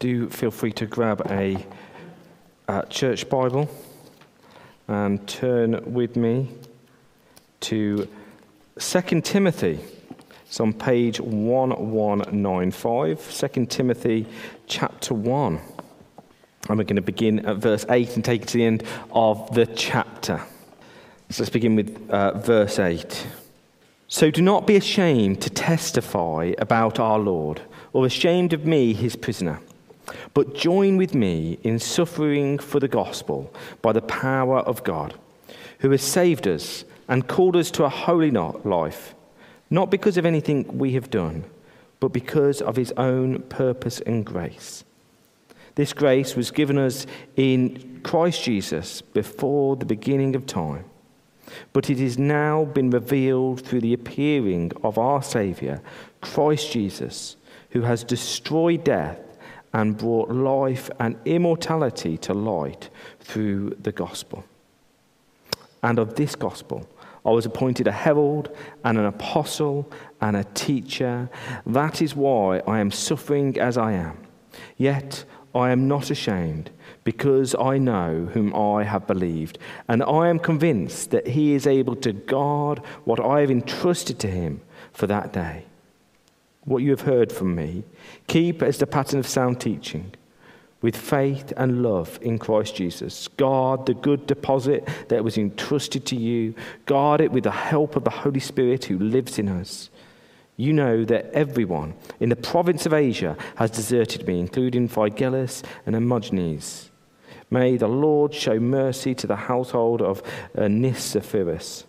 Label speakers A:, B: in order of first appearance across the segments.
A: do feel free to grab a uh, church Bible and turn with me to 2 Timothy. It's on page 1195, 2 Timothy chapter 1. And we're going to begin at verse 8 and take it to the end of the chapter. So let's begin with uh, verse 8. So do not be ashamed to testify about our Lord, or ashamed of me, his prisoner, but join with me in suffering for the gospel by the power of God, who has saved us and called us to a holy life, not because of anything we have done, but because of his own purpose and grace. This grace was given us in Christ Jesus before the beginning of time but it has now been revealed through the appearing of our Saviour, Christ Jesus, who has destroyed death and brought life and immortality to light through the gospel. And of this gospel, I was appointed a herald and an apostle and a teacher. That is why I am suffering as I am. Yet I am not ashamed because I know whom I have believed, and I am convinced that he is able to guard what I have entrusted to him for that day. What you have heard from me, keep as the pattern of sound teaching. With faith and love in Christ Jesus, guard the good deposit that was entrusted to you. Guard it with the help of the Holy Spirit who lives in us. You know that everyone in the province of Asia has deserted me, including Phygellus and Hermogenes. May the Lord show mercy to the household of uh, Onesiphorus,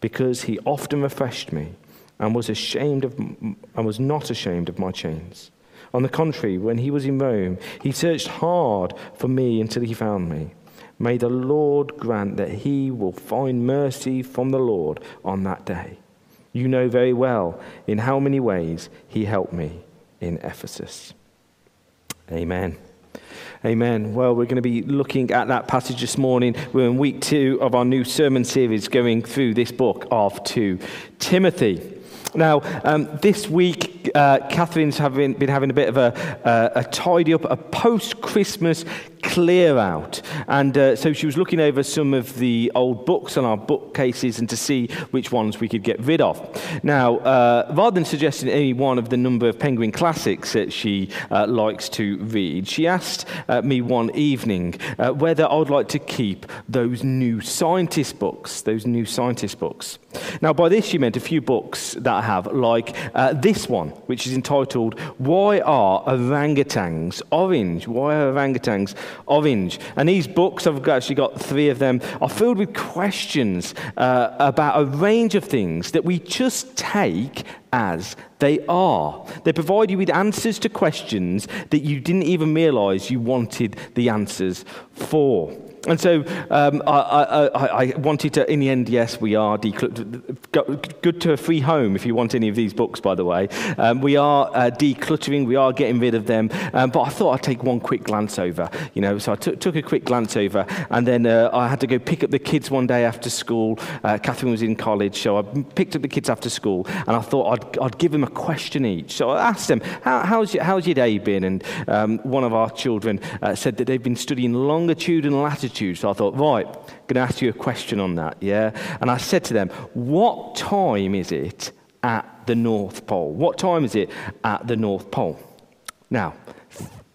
A: because he often refreshed me and was ashamed of and was not ashamed of my chains. On the contrary, when he was in Rome, he searched hard for me until he found me. May the Lord grant that he will find mercy from the Lord on that day. You know very well in how many ways he helped me in Ephesus. Amen. Amen. Well, we're going to be looking at that passage this morning. We're in week two of our new sermon series going through this book of 2 Timothy. Now, um, this week, uh, Catherine's having, been having a bit of a, uh, a tidy up, a post Christmas clear out. And uh, so she was looking over some of the old books on our bookcases and to see which ones we could get rid of. Now, uh, rather than suggesting any one of the number of Penguin classics that she uh, likes to read, she asked me one evening whether I would like to keep those new scientist books, those new scientist books. Now, by this she meant a few books that I have, like this one, which is entitled Why Are Orangutans Orange? Why Are Orangutans Orange. And these books, I've actually got three of them, are filled with questions uh, about a range of things that we just take as they are. They provide you with answers to questions that you didn't even realize you wanted the answers for. And so um, I, I, I, wanted to, in the end, yes, we are decluttering. Good to a free home if you want any of these books, by the way. Um, we are uh, decluttering, we are getting rid of them. Um, but I thought I'd take one quick glance over, you know. So I took, took a quick glance over, and then uh, I had to go pick up the kids one day after school. Uh, Catherine was in college, so I picked up the kids after school, and I thought I'd, I'd give them a question each. So I asked them, How, how's, your, how's your day been? And um, one of our children uh, said that they've been studying longitude and latitude attitude. So I thought, right, going to ask you a question on that, yeah? And I said to them, what time is it at the North Pole? What time is it at the North Pole? Now,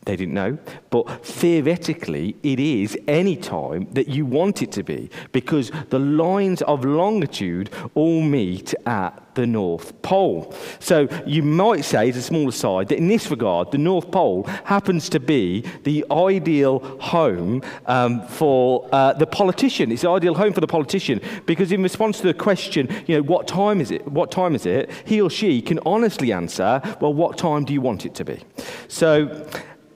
A: they didn't know, but theoretically, it is any time that you want it to be because the lines of longitude all meet at the North Pole. So you might say, as a small aside, that in this regard, the North Pole happens to be the ideal home um, for uh, the politician. It's the ideal home for the politician because, in response to the question, you know, what time is it? What time is it? He or she can honestly answer, well, what time do you want it to be? So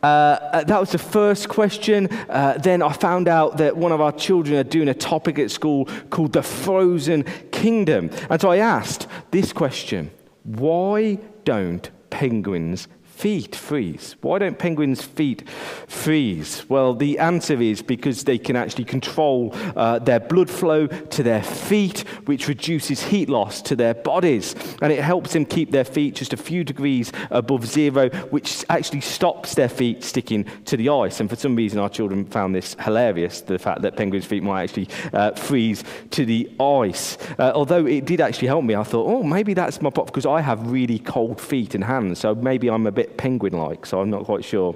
A: uh, that was the first question. Uh, then I found out that one of our children are doing a topic at school called the frozen kingdom. And so I asked this question Why don't penguins feet freeze? Why don't penguins' feet freeze? Well, the answer is because they can actually control uh, their blood flow to their feet, which reduces heat loss to their bodies. And it helps them keep their feet just a few degrees above zero, which actually stops their feet sticking to the ice. And for some reason, our children found this hilarious the fact that penguins' feet might actually uh, freeze to the ice. Uh, although it did actually help me, I thought, oh, maybe that's my problem because I have really cold feet and hands. So maybe I'm a bit penguin like, so I'm not quite sure.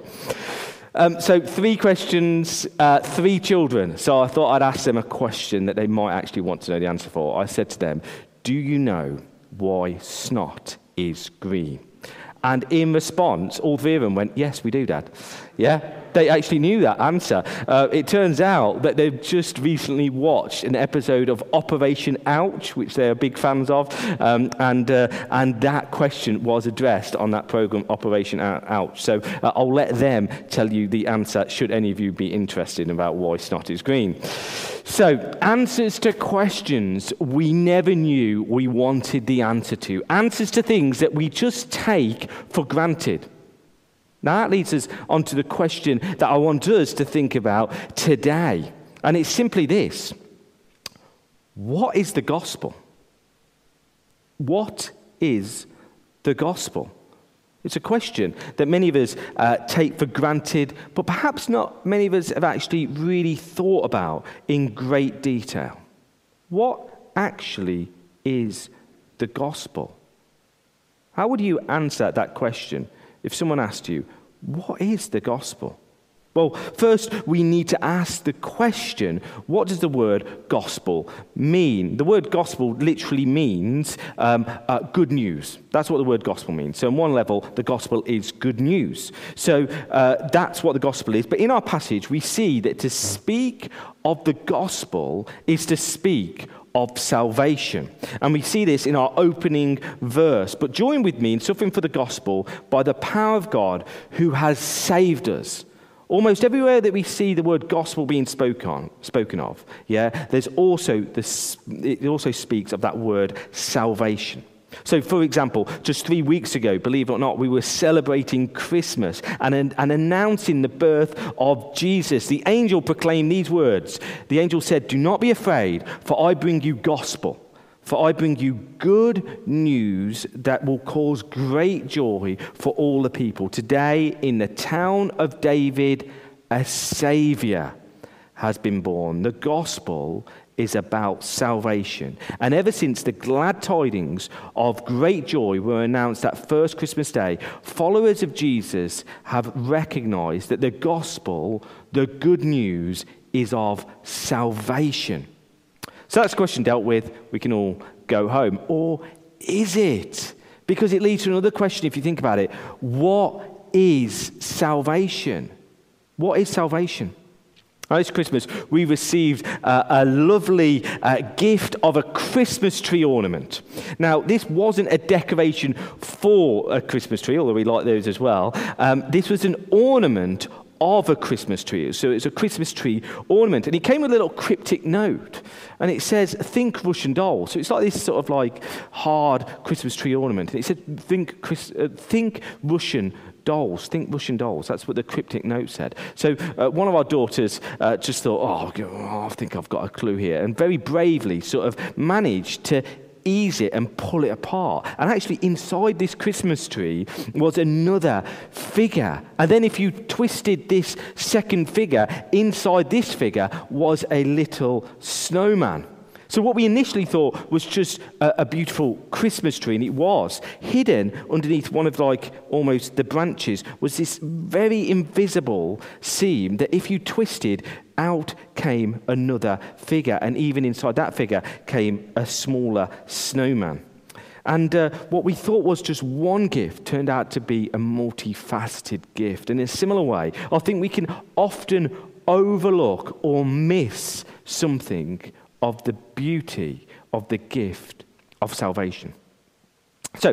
A: Um, so, three questions, uh, three children. So, I thought I'd ask them a question that they might actually want to know the answer for. I said to them, Do you know why snot is green? And in response, all three of them went, Yes, we do, Dad. Yeah? They actually knew that answer. Uh, it turns out that they've just recently watched an episode of Operation Ouch, which they're big fans of, um, and, uh, and that question was addressed on that program, Operation Ouch. So uh, I'll let them tell you the answer, should any of you be interested about why snot is green. So, answers to questions we never knew we wanted the answer to, answers to things that we just take for granted. Now, that leads us on to the question that I want us to think about today. And it's simply this What is the gospel? What is the gospel? It's a question that many of us uh, take for granted, but perhaps not many of us have actually really thought about in great detail. What actually is the gospel? How would you answer that question if someone asked you, What is the gospel? Well, first, we need to ask the question what does the word gospel mean? The word gospel literally means um, uh, good news. That's what the word gospel means. So, on one level, the gospel is good news. So, uh, that's what the gospel is. But in our passage, we see that to speak of the gospel is to speak of salvation. And we see this in our opening verse. But join with me in suffering for the gospel by the power of God who has saved us. Almost everywhere that we see the word gospel being spoken, spoken of, yeah, there's also this, it also speaks of that word salvation. So, for example, just three weeks ago, believe it or not, we were celebrating Christmas and, and announcing the birth of Jesus. The angel proclaimed these words The angel said, Do not be afraid, for I bring you gospel. For I bring you good news that will cause great joy for all the people. Today, in the town of David, a Savior has been born. The gospel is about salvation. And ever since the glad tidings of great joy were announced that first Christmas day, followers of Jesus have recognized that the gospel, the good news, is of salvation. So that's the question dealt with. We can all go home. Or is it? Because it leads to another question if you think about it. What is salvation? What is salvation? This Christmas, we received uh, a lovely uh, gift of a Christmas tree ornament. Now, this wasn't a decoration for a Christmas tree, although we like those as well. Um, this was an ornament of a Christmas tree. So it's a Christmas tree ornament. And it came with a little cryptic note. And it says, Think Russian doll. So it's like this sort of like hard Christmas tree ornament. And it said, Think, Chris, uh, think Russian dolls. Think Russian dolls. That's what the cryptic note said. So uh, one of our daughters uh, just thought, oh, oh, I think I've got a clue here. And very bravely sort of managed to ease it and pull it apart. And actually, inside this Christmas tree was another figure. And then, if you twisted this second figure, inside this figure was a little snowman. So, what we initially thought was just a, a, beautiful Christmas tree, and it was, hidden underneath one of like almost the branches, was this very invisible seam that if you twisted, out came another figure. And even inside that figure came a smaller snowman. And uh, what we thought was just one gift turned out to be a multifaceted gift. And in a similar way, I think we can often overlook or miss something of the beauty of the gift of salvation. So,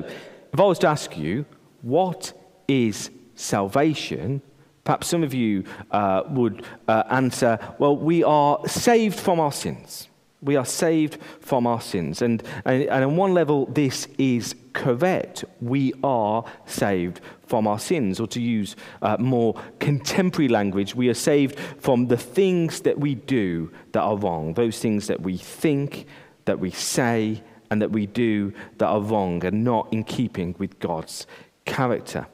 A: if I was to ask you, what is salvation? Perhaps some of you uh, would uh, answer, well, we are saved from our sins. We are saved from our sins. And, and, and on one level, this is correct. We are saved from our sins. Or to use uh, more contemporary language, we are saved from the things that we do that are wrong, those things that we think, that we say, and that we do that are wrong and not in keeping with God's character.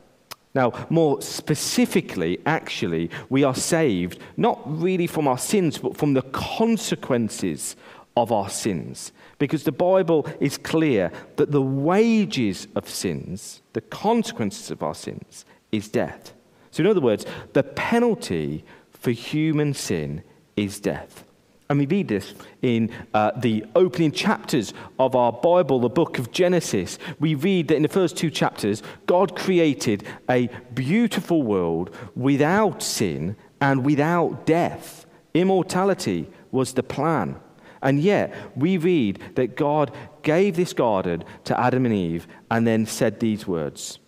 A: Now, more specifically, actually, we are saved not really from our sins, but from the consequences of our sins. Because the Bible is clear that the wages of sins, the consequences of our sins, is death. So, in other words, the penalty for human sin is death. And we read this in uh, the opening chapters of our Bible, the book of Genesis. We read that in the first two chapters, God created a beautiful world without sin and without death. Immortality was the plan. And yet, we read that God gave this garden to Adam and Eve and then said these words.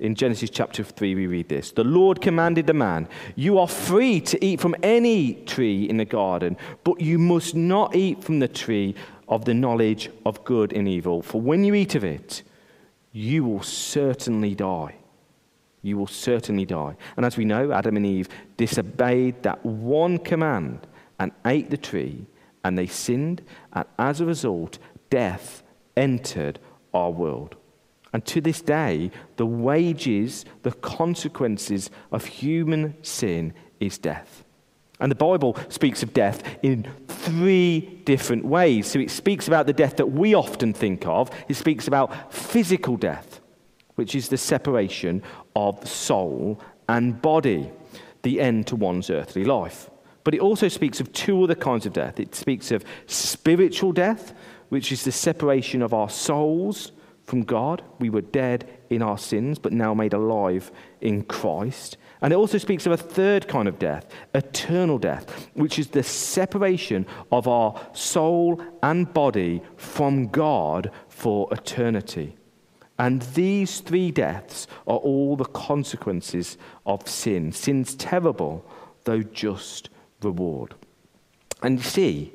A: In Genesis chapter 3, we read this The Lord commanded the man, You are free to eat from any tree in the garden, but you must not eat from the tree of the knowledge of good and evil, for when you eat of it, you will certainly die. You will certainly die. And as we know, Adam and Eve disobeyed that one command and ate the tree and they sinned, and as a result, death entered our world. And to this day, the wages, the consequences of human sin is death. And the Bible speaks of death in three different ways. So it speaks about the death that we often think of, it speaks about physical death, which is the separation of soul and body, the end to one's earthly life. But it also speaks of two other kinds of death. It speaks of spiritual death, which is the separation of our souls from God. We were dead in our sins, but now made alive in Christ. And it also speaks of a third kind of death, eternal death, which is the separation of our soul and body from God for eternity. And these three deaths are all the consequences of sin. Sin's terrible, though just reward. And you see,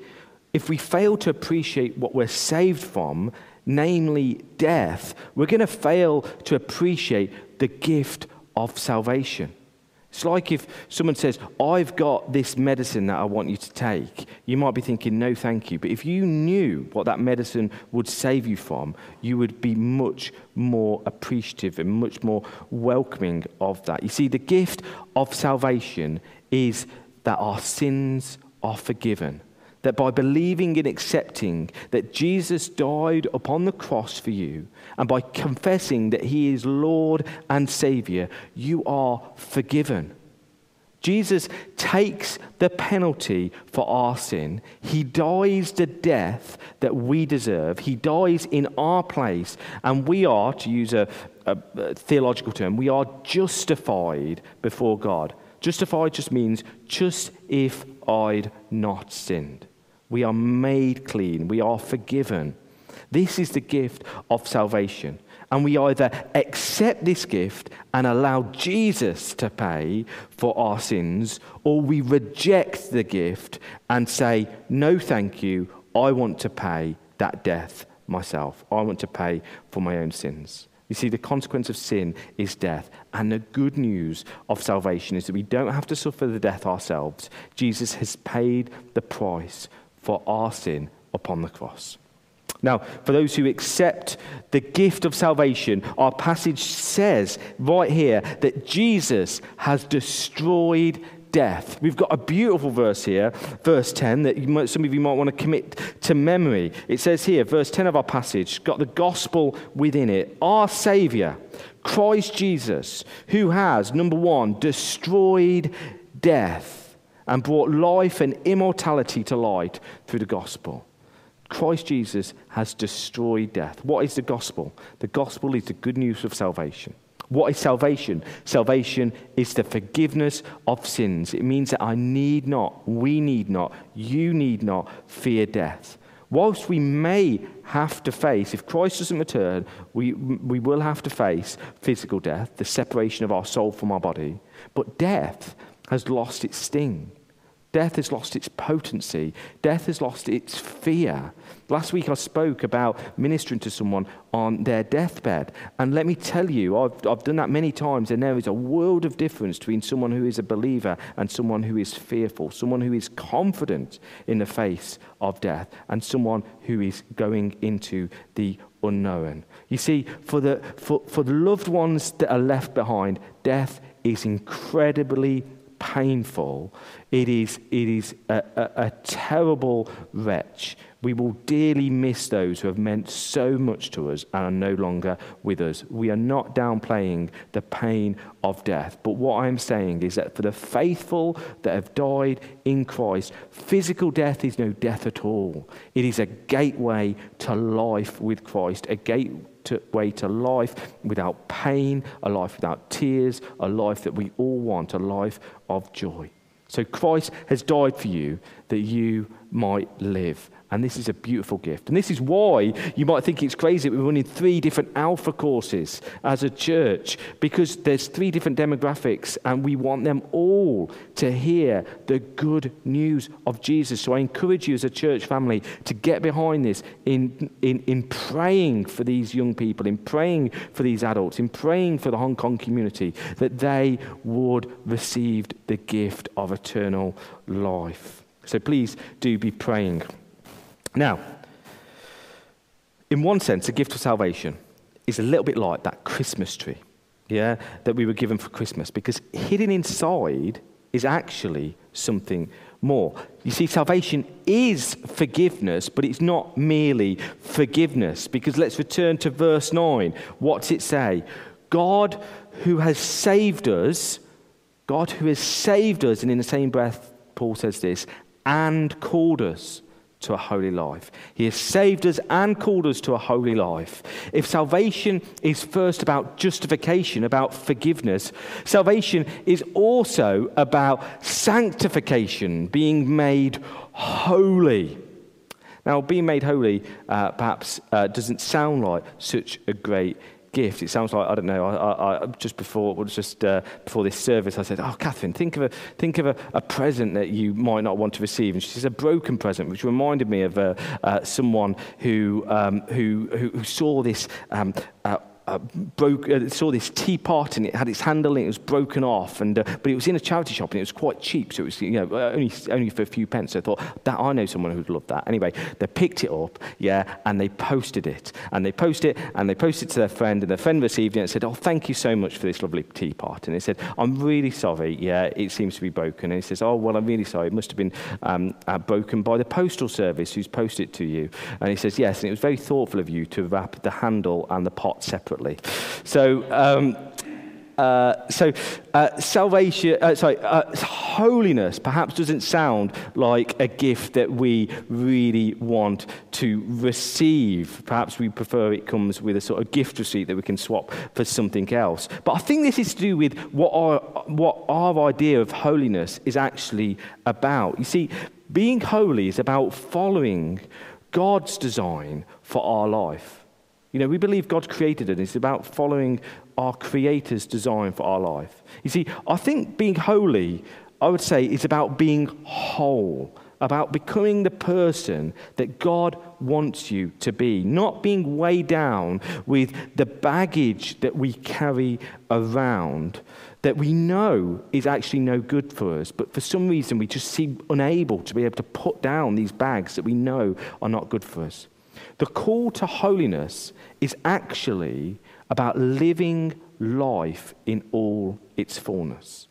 A: if we fail to appreciate what we're saved from, namely death, we're going to fail to appreciate the gift of salvation. It's like if someone says, I've got this medicine that I want you to take. You might be thinking, no, thank you. But if you knew what that medicine would save you from, you would be much more appreciative and much more welcoming of that. You see, the gift of salvation is that our sins are forgiven. That by believing and accepting that Jesus died upon the cross for you, and by confessing that he is Lord and Savior, you are forgiven. Jesus takes the penalty for our sin. He dies the death that we deserve. He dies in our place. And we are, to use a, a, a theological term, we are justified before God. Justified just means just if I'd not sinned. We are made clean. We are forgiven. This is the gift of salvation. And we either accept this gift and allow Jesus to pay for our sins, or we reject the gift and say, No, thank you. I want to pay that death myself. I want to pay for my own sins. You see, the consequence of sin is death. And the good news of salvation is that we don't have to suffer the death ourselves. Jesus has paid the price for our sin upon the cross. Now, for those who accept the gift of salvation, our passage says right here that Jesus has destroyed death. We've got a beautiful verse here, verse 10, that might, some of you might want to commit to memory. It says here, verse 10 of our passage, got the gospel within it. Our Savior, Christ Jesus, who has, number one, destroyed death and brought life and immortality to light through the gospel. Christ Jesus has destroyed death. What is the gospel? The gospel is the good news of salvation. What is salvation? Salvation is the forgiveness of sins. It means that I need not, we need not, you need not fear death. Whilst we may have to face, if Christ doesn't return, we, we will have to face physical death, the separation of our soul from our body. But death has lost its sting. Death has lost its potency. Death has lost its fear. Last week I spoke about ministering to someone on their deathbed. And let me tell you, I've, I've done that many times, and there is a world of difference between someone who is a believer and someone who is fearful, someone who is confident in the face of death, and someone who is going into the unknown. You see, for the, for, for the loved ones that are left behind, death is incredibly painful. It is, it is a, a, a terrible wretch. We will dearly miss those who have meant so much to us and are no longer with us. We are not downplaying the pain of death. But what I'm saying is that for the faithful that have died in Christ, physical death is no death at all. It is a gateway to life with Christ, a gateway to life without pain, a life without tears, a life that we all want, a life of joy. So Christ has died for you that you might live. And this is a beautiful gift. And this is why you might think it's crazy that we're running three different alpha courses as a church, because there's three different demographics, and we want them all to hear the good news of Jesus. So I encourage you as a church family to get behind this in, in, in praying for these young people, in praying for these adults, in praying for the Hong Kong community, that they would receive the gift of eternal life. So please do be praying. Now, in one sense, a gift of salvation is a little bit like that Christmas tree, yeah, that we were given for Christmas, because hidden inside is actually something more. You see, salvation is forgiveness, but it's not merely forgiveness, because let's return to verse 9. What's it say? God who has saved us, God who has saved us, and in the same breath, Paul says this, and called us to a holy life. He has saved us and called us to a holy life. If salvation is first about justification, about forgiveness, salvation is also about sanctification, being made holy. Now, being made holy uh, perhaps uh, doesn't sound like such a great gift. It sounds like I don't know. I, I, just before, just uh, before this service, I said, "Oh, Catherine, think of a think of a, a, present that you might not want to receive." And she says, "A broken present," which reminded me of uh, uh, someone who, um, who, who saw this. Um, uh, broke, uh, saw this teapot and it had its handle and it was broken off. And, uh, but it was in a charity shop and it was quite cheap. So it was you know, uh, only, only for a few pence. So I thought, that, I know someone who'd love that. Anyway, they picked it up, yeah, and they posted it. And they posted it and they posted it to their friend and their friend received it and said, oh, thank you so much for this lovely teapot. And they said, I'm really sorry, yeah, it seems to be broken. And he says, oh, well, I'm really sorry. It must have been um, uh, broken by the postal service who's posted it to you. And he says, yes, and it was very thoughtful of you to wrap the handle and the pot separately separately. So, um, uh, so uh, salvation, uh, sorry, uh, holiness perhaps doesn't sound like a gift that we really want to receive. Perhaps we prefer it comes with a sort of gift receipt that we can swap for something else. But I think this is to do with what our, what our idea of holiness is actually about. You see, being holy is about following God's design for our life. You know, we believe God created it. It's about following our Creator's design for our life. You see, I think being holy, I would say, is about being whole, about becoming the person that God wants you to be, not being weighed down with the baggage that we carry around that we know is actually no good for us, but for some reason we just seem unable to be able to put down these bags that we know are not good for us. The call to holiness is actually about living life in all its fullness.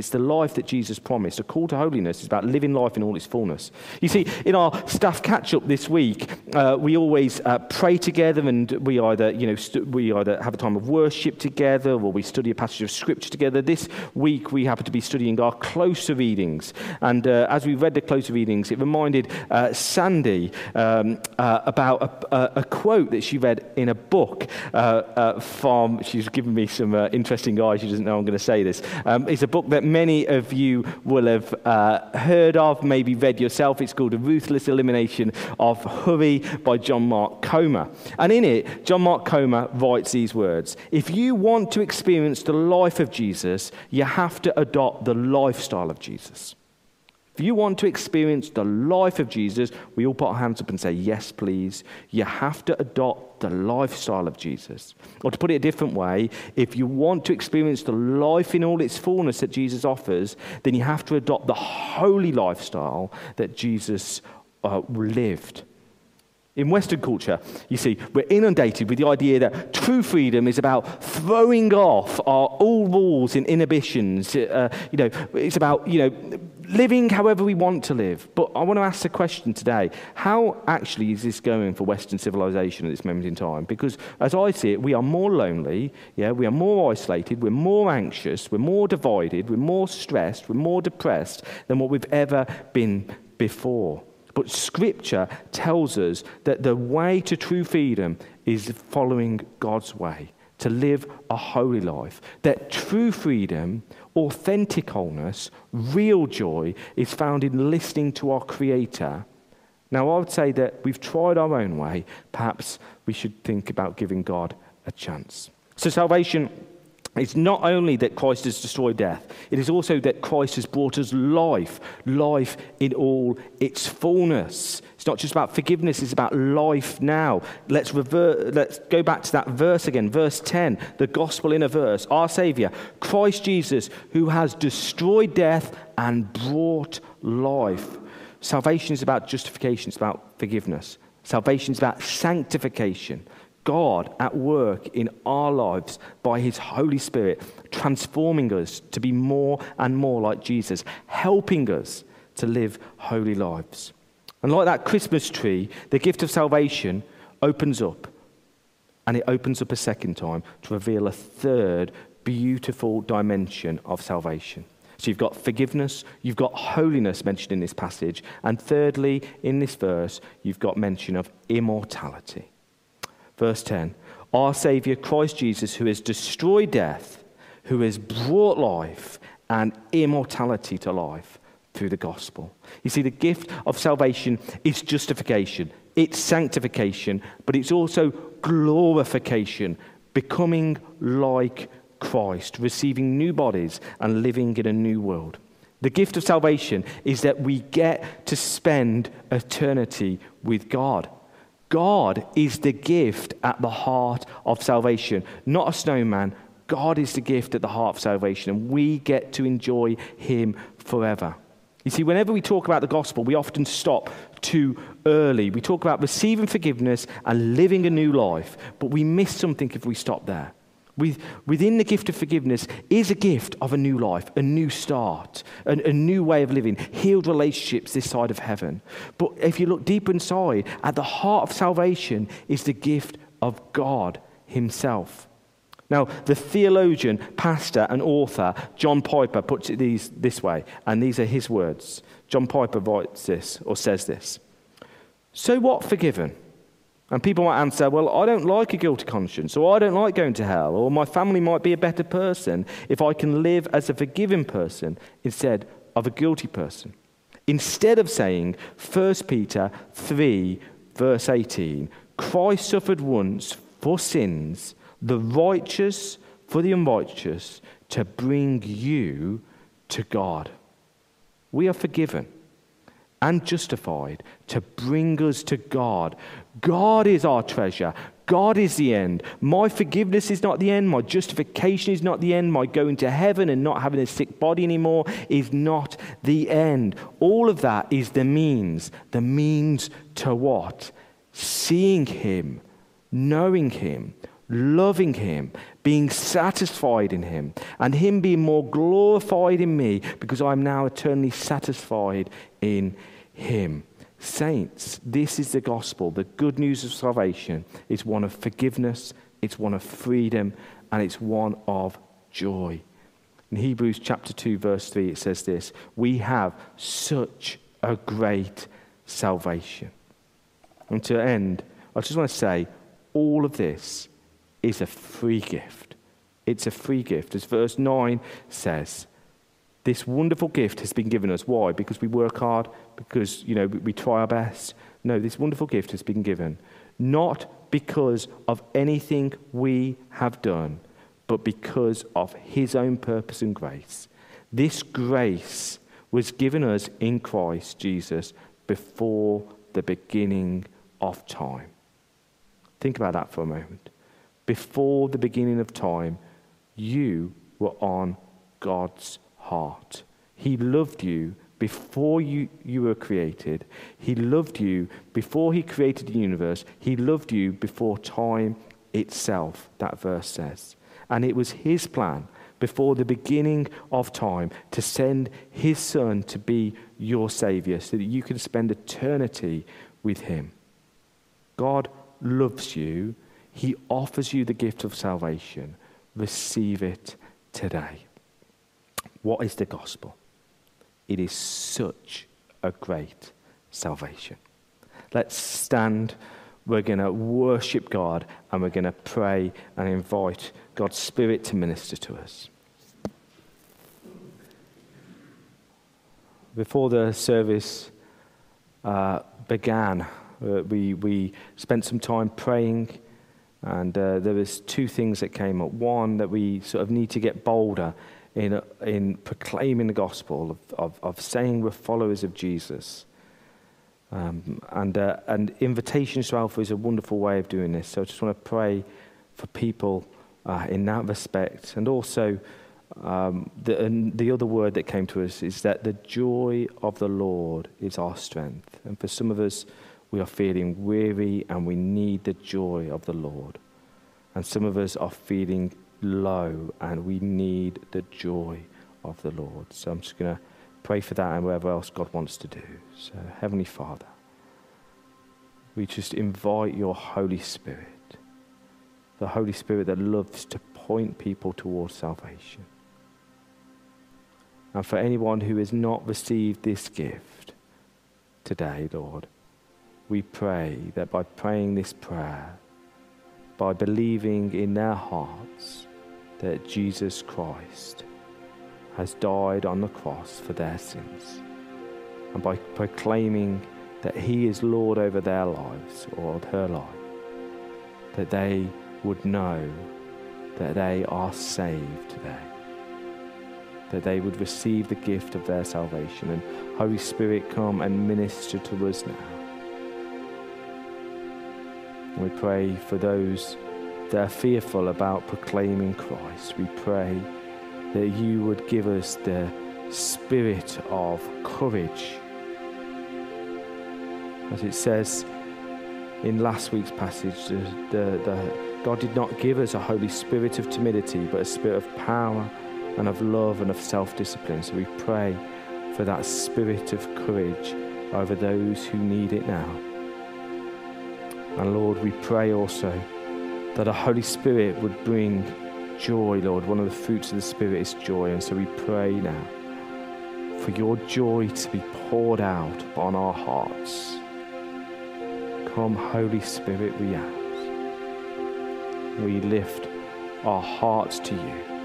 A: It's the life that Jesus promised. A call to holiness is about living life in all its fullness. You see, in our staff catch up this week, uh, we always uh, pray together and we either, you know, we either have a time of worship together or we study a passage of scripture together. This week we happen to be studying our closer readings. And uh, as we read the closer readings, it reminded uh, Sandy um, uh, about a, a, quote that she read in a book uh, from, she's given me some interesting eyes. She doesn't know I'm going to say this. Um, it's a book that many of you will have uh, heard of, maybe read yourself. It's called A Ruthless Elimination of Hurry by John Mark Comer. And in it, John Mark Comer writes these words If you want to experience the life of Jesus, you have to adopt the lifestyle of Jesus. If you want to experience the life of Jesus, we all put our hands up and say, Yes, please. You have to adopt the lifestyle of Jesus. Or to put it a different way, if you want to experience the life in all its fullness that Jesus offers, then you have to adopt the holy lifestyle that Jesus uh, lived. In Western culture, you see, we're inundated with the idea that true freedom is about throwing off our all rules and inhibitions. Uh, you know, it's about, you know, living however we want to live. But I want to ask the question today how actually is this going for Western civilization at this moment in time? Because as I see it, we are more lonely, yeah, we are more isolated, we're more anxious, we're more divided, we're more stressed, we're more depressed than what we've ever been before. But Scripture tells us that the way to true freedom is following God's way, to live a holy life. That true freedom, authentic wholeness, real joy is found in listening to our Creator. Now, I would say that we've tried our own way. Perhaps we should think about giving God a chance. So, salvation it's not only that Christ has destroyed death, it is also that Christ has brought us life, life in all its fullness. It's not just about forgiveness, it's about life now. Let's, revert, let's go back to that verse again, verse 10, the gospel in a verse. Our Savior, Christ Jesus, who has destroyed death and brought life. Salvation is about justification, it's about forgiveness. Salvation is about sanctification. God at work in our lives by His Holy Spirit, transforming us to be more and more like Jesus, helping us to live holy lives. And like that Christmas tree, the gift of salvation opens up, and it opens up a second time to reveal a third beautiful dimension of salvation. So you've got forgiveness, you've got holiness mentioned in this passage, and thirdly, in this verse, you've got mention of immortality. Verse 10 Our Savior, Christ Jesus, who has destroyed death, who has brought life and immortality to life through the gospel. You see, the gift of salvation is justification, it's sanctification, but it's also glorification, becoming like Christ, receiving new bodies and living in a new world. The gift of salvation is that we get to spend eternity with God. God is the gift at the heart of salvation, not a snowman. God is the gift at the heart of salvation, and we get to enjoy Him forever. You see, whenever we talk about the gospel, we often stop too early. We talk about receiving forgiveness and living a new life, but we miss something if we stop there. Within the gift of forgiveness is a gift of a new life, a new start, a, a new way of living, healed relationships this side of heaven. But if you look deep inside, at the heart of salvation is the gift of God Himself. Now, the theologian, pastor, and author John Piper puts it these, this way, and these are his words. John Piper writes this, or says this So what forgiven? And people might answer, well, I don't like a guilty conscience, or I don't like going to hell, or my family might be a better person if I can live as a forgiven person instead of a guilty person. Instead of saying 1 Peter 3, verse 18, Christ suffered once for sins, the righteous for the unrighteous, to bring you to God. We are forgiven and justified to bring us to God. God is our treasure. God is the end. My forgiveness is not the end. My justification is not the end. My going to heaven and not having a sick body anymore is not the end. All of that is the means. The means to what? Seeing Him, knowing Him, loving Him, being satisfied in Him, and Him being more glorified in me because I'm now eternally satisfied in Him. Saints, this is the gospel. The good news of salvation is one of forgiveness, it's one of freedom, and it's one of joy. In Hebrews chapter 2, verse 3, it says this We have such a great salvation. And to end, I just want to say all of this is a free gift. It's a free gift. As verse 9 says, this wonderful gift has been given us. Why? Because we work hard, because you know we try our best. No, this wonderful gift has been given not because of anything we have done, but because of his own purpose and grace. This grace was given us in Christ Jesus before the beginning of time. Think about that for a moment. Before the beginning of time, you were on God's heart. He loved you before you, you were created. He loved you before He created the universe. He loved you before time itself, that verse says. And it was His plan before the beginning of time to send His Son to be your Savior so that you can spend eternity with Him. God loves you, He offers you the gift of salvation. Receive it today. What is the gospel? It is such a great salvation. Let's stand. We're going to worship God and we're going to pray and invite God's Spirit to minister to us. Before the service uh, began, uh, we, we spent some time praying, and uh, there was two things that came up. One, that we sort of need to get bolder in, in proclaiming the gospel, of, of, of saying we're followers of Jesus. Um, and, uh, and invitations to Alpha is a wonderful way of doing this. So I just want to pray for people uh, in that respect. And also, um, the, and the other word that came to us is that the joy of the Lord is our strength. And for some of us, we are feeling weary and we need the joy of the Lord. And some of us are feeling low and we need the joy of the Lord. So I'm just going to pray for that and whatever else God wants to do. So, Heavenly Father, we just invite your Holy Spirit, the Holy Spirit that loves to point people towards salvation. And for anyone who has not received this gift today, Lord, we pray that by praying this prayer, by believing in their hearts that Jesus Christ has died on the cross for their sins. And by proclaiming that He is Lord over their lives or her life, that they would know that they are saved today, that they would receive the gift of their salvation. And Holy Spirit, come and minister to us now. We pray for those that are fearful about proclaiming Christ. We pray that you would give us the spirit of courage. As it says in last week's passage, the, the, the, God did not give us a Holy Spirit of timidity, but a spirit of power and of love and of self discipline. So we pray for that spirit of courage over those who need it now. And Lord, we pray also that the Holy Spirit would bring joy, Lord. One of the fruits of the Spirit is joy. And so we pray now for your joy to be poured out on our hearts. Come, Holy Spirit, we ask. We lift our hearts to you.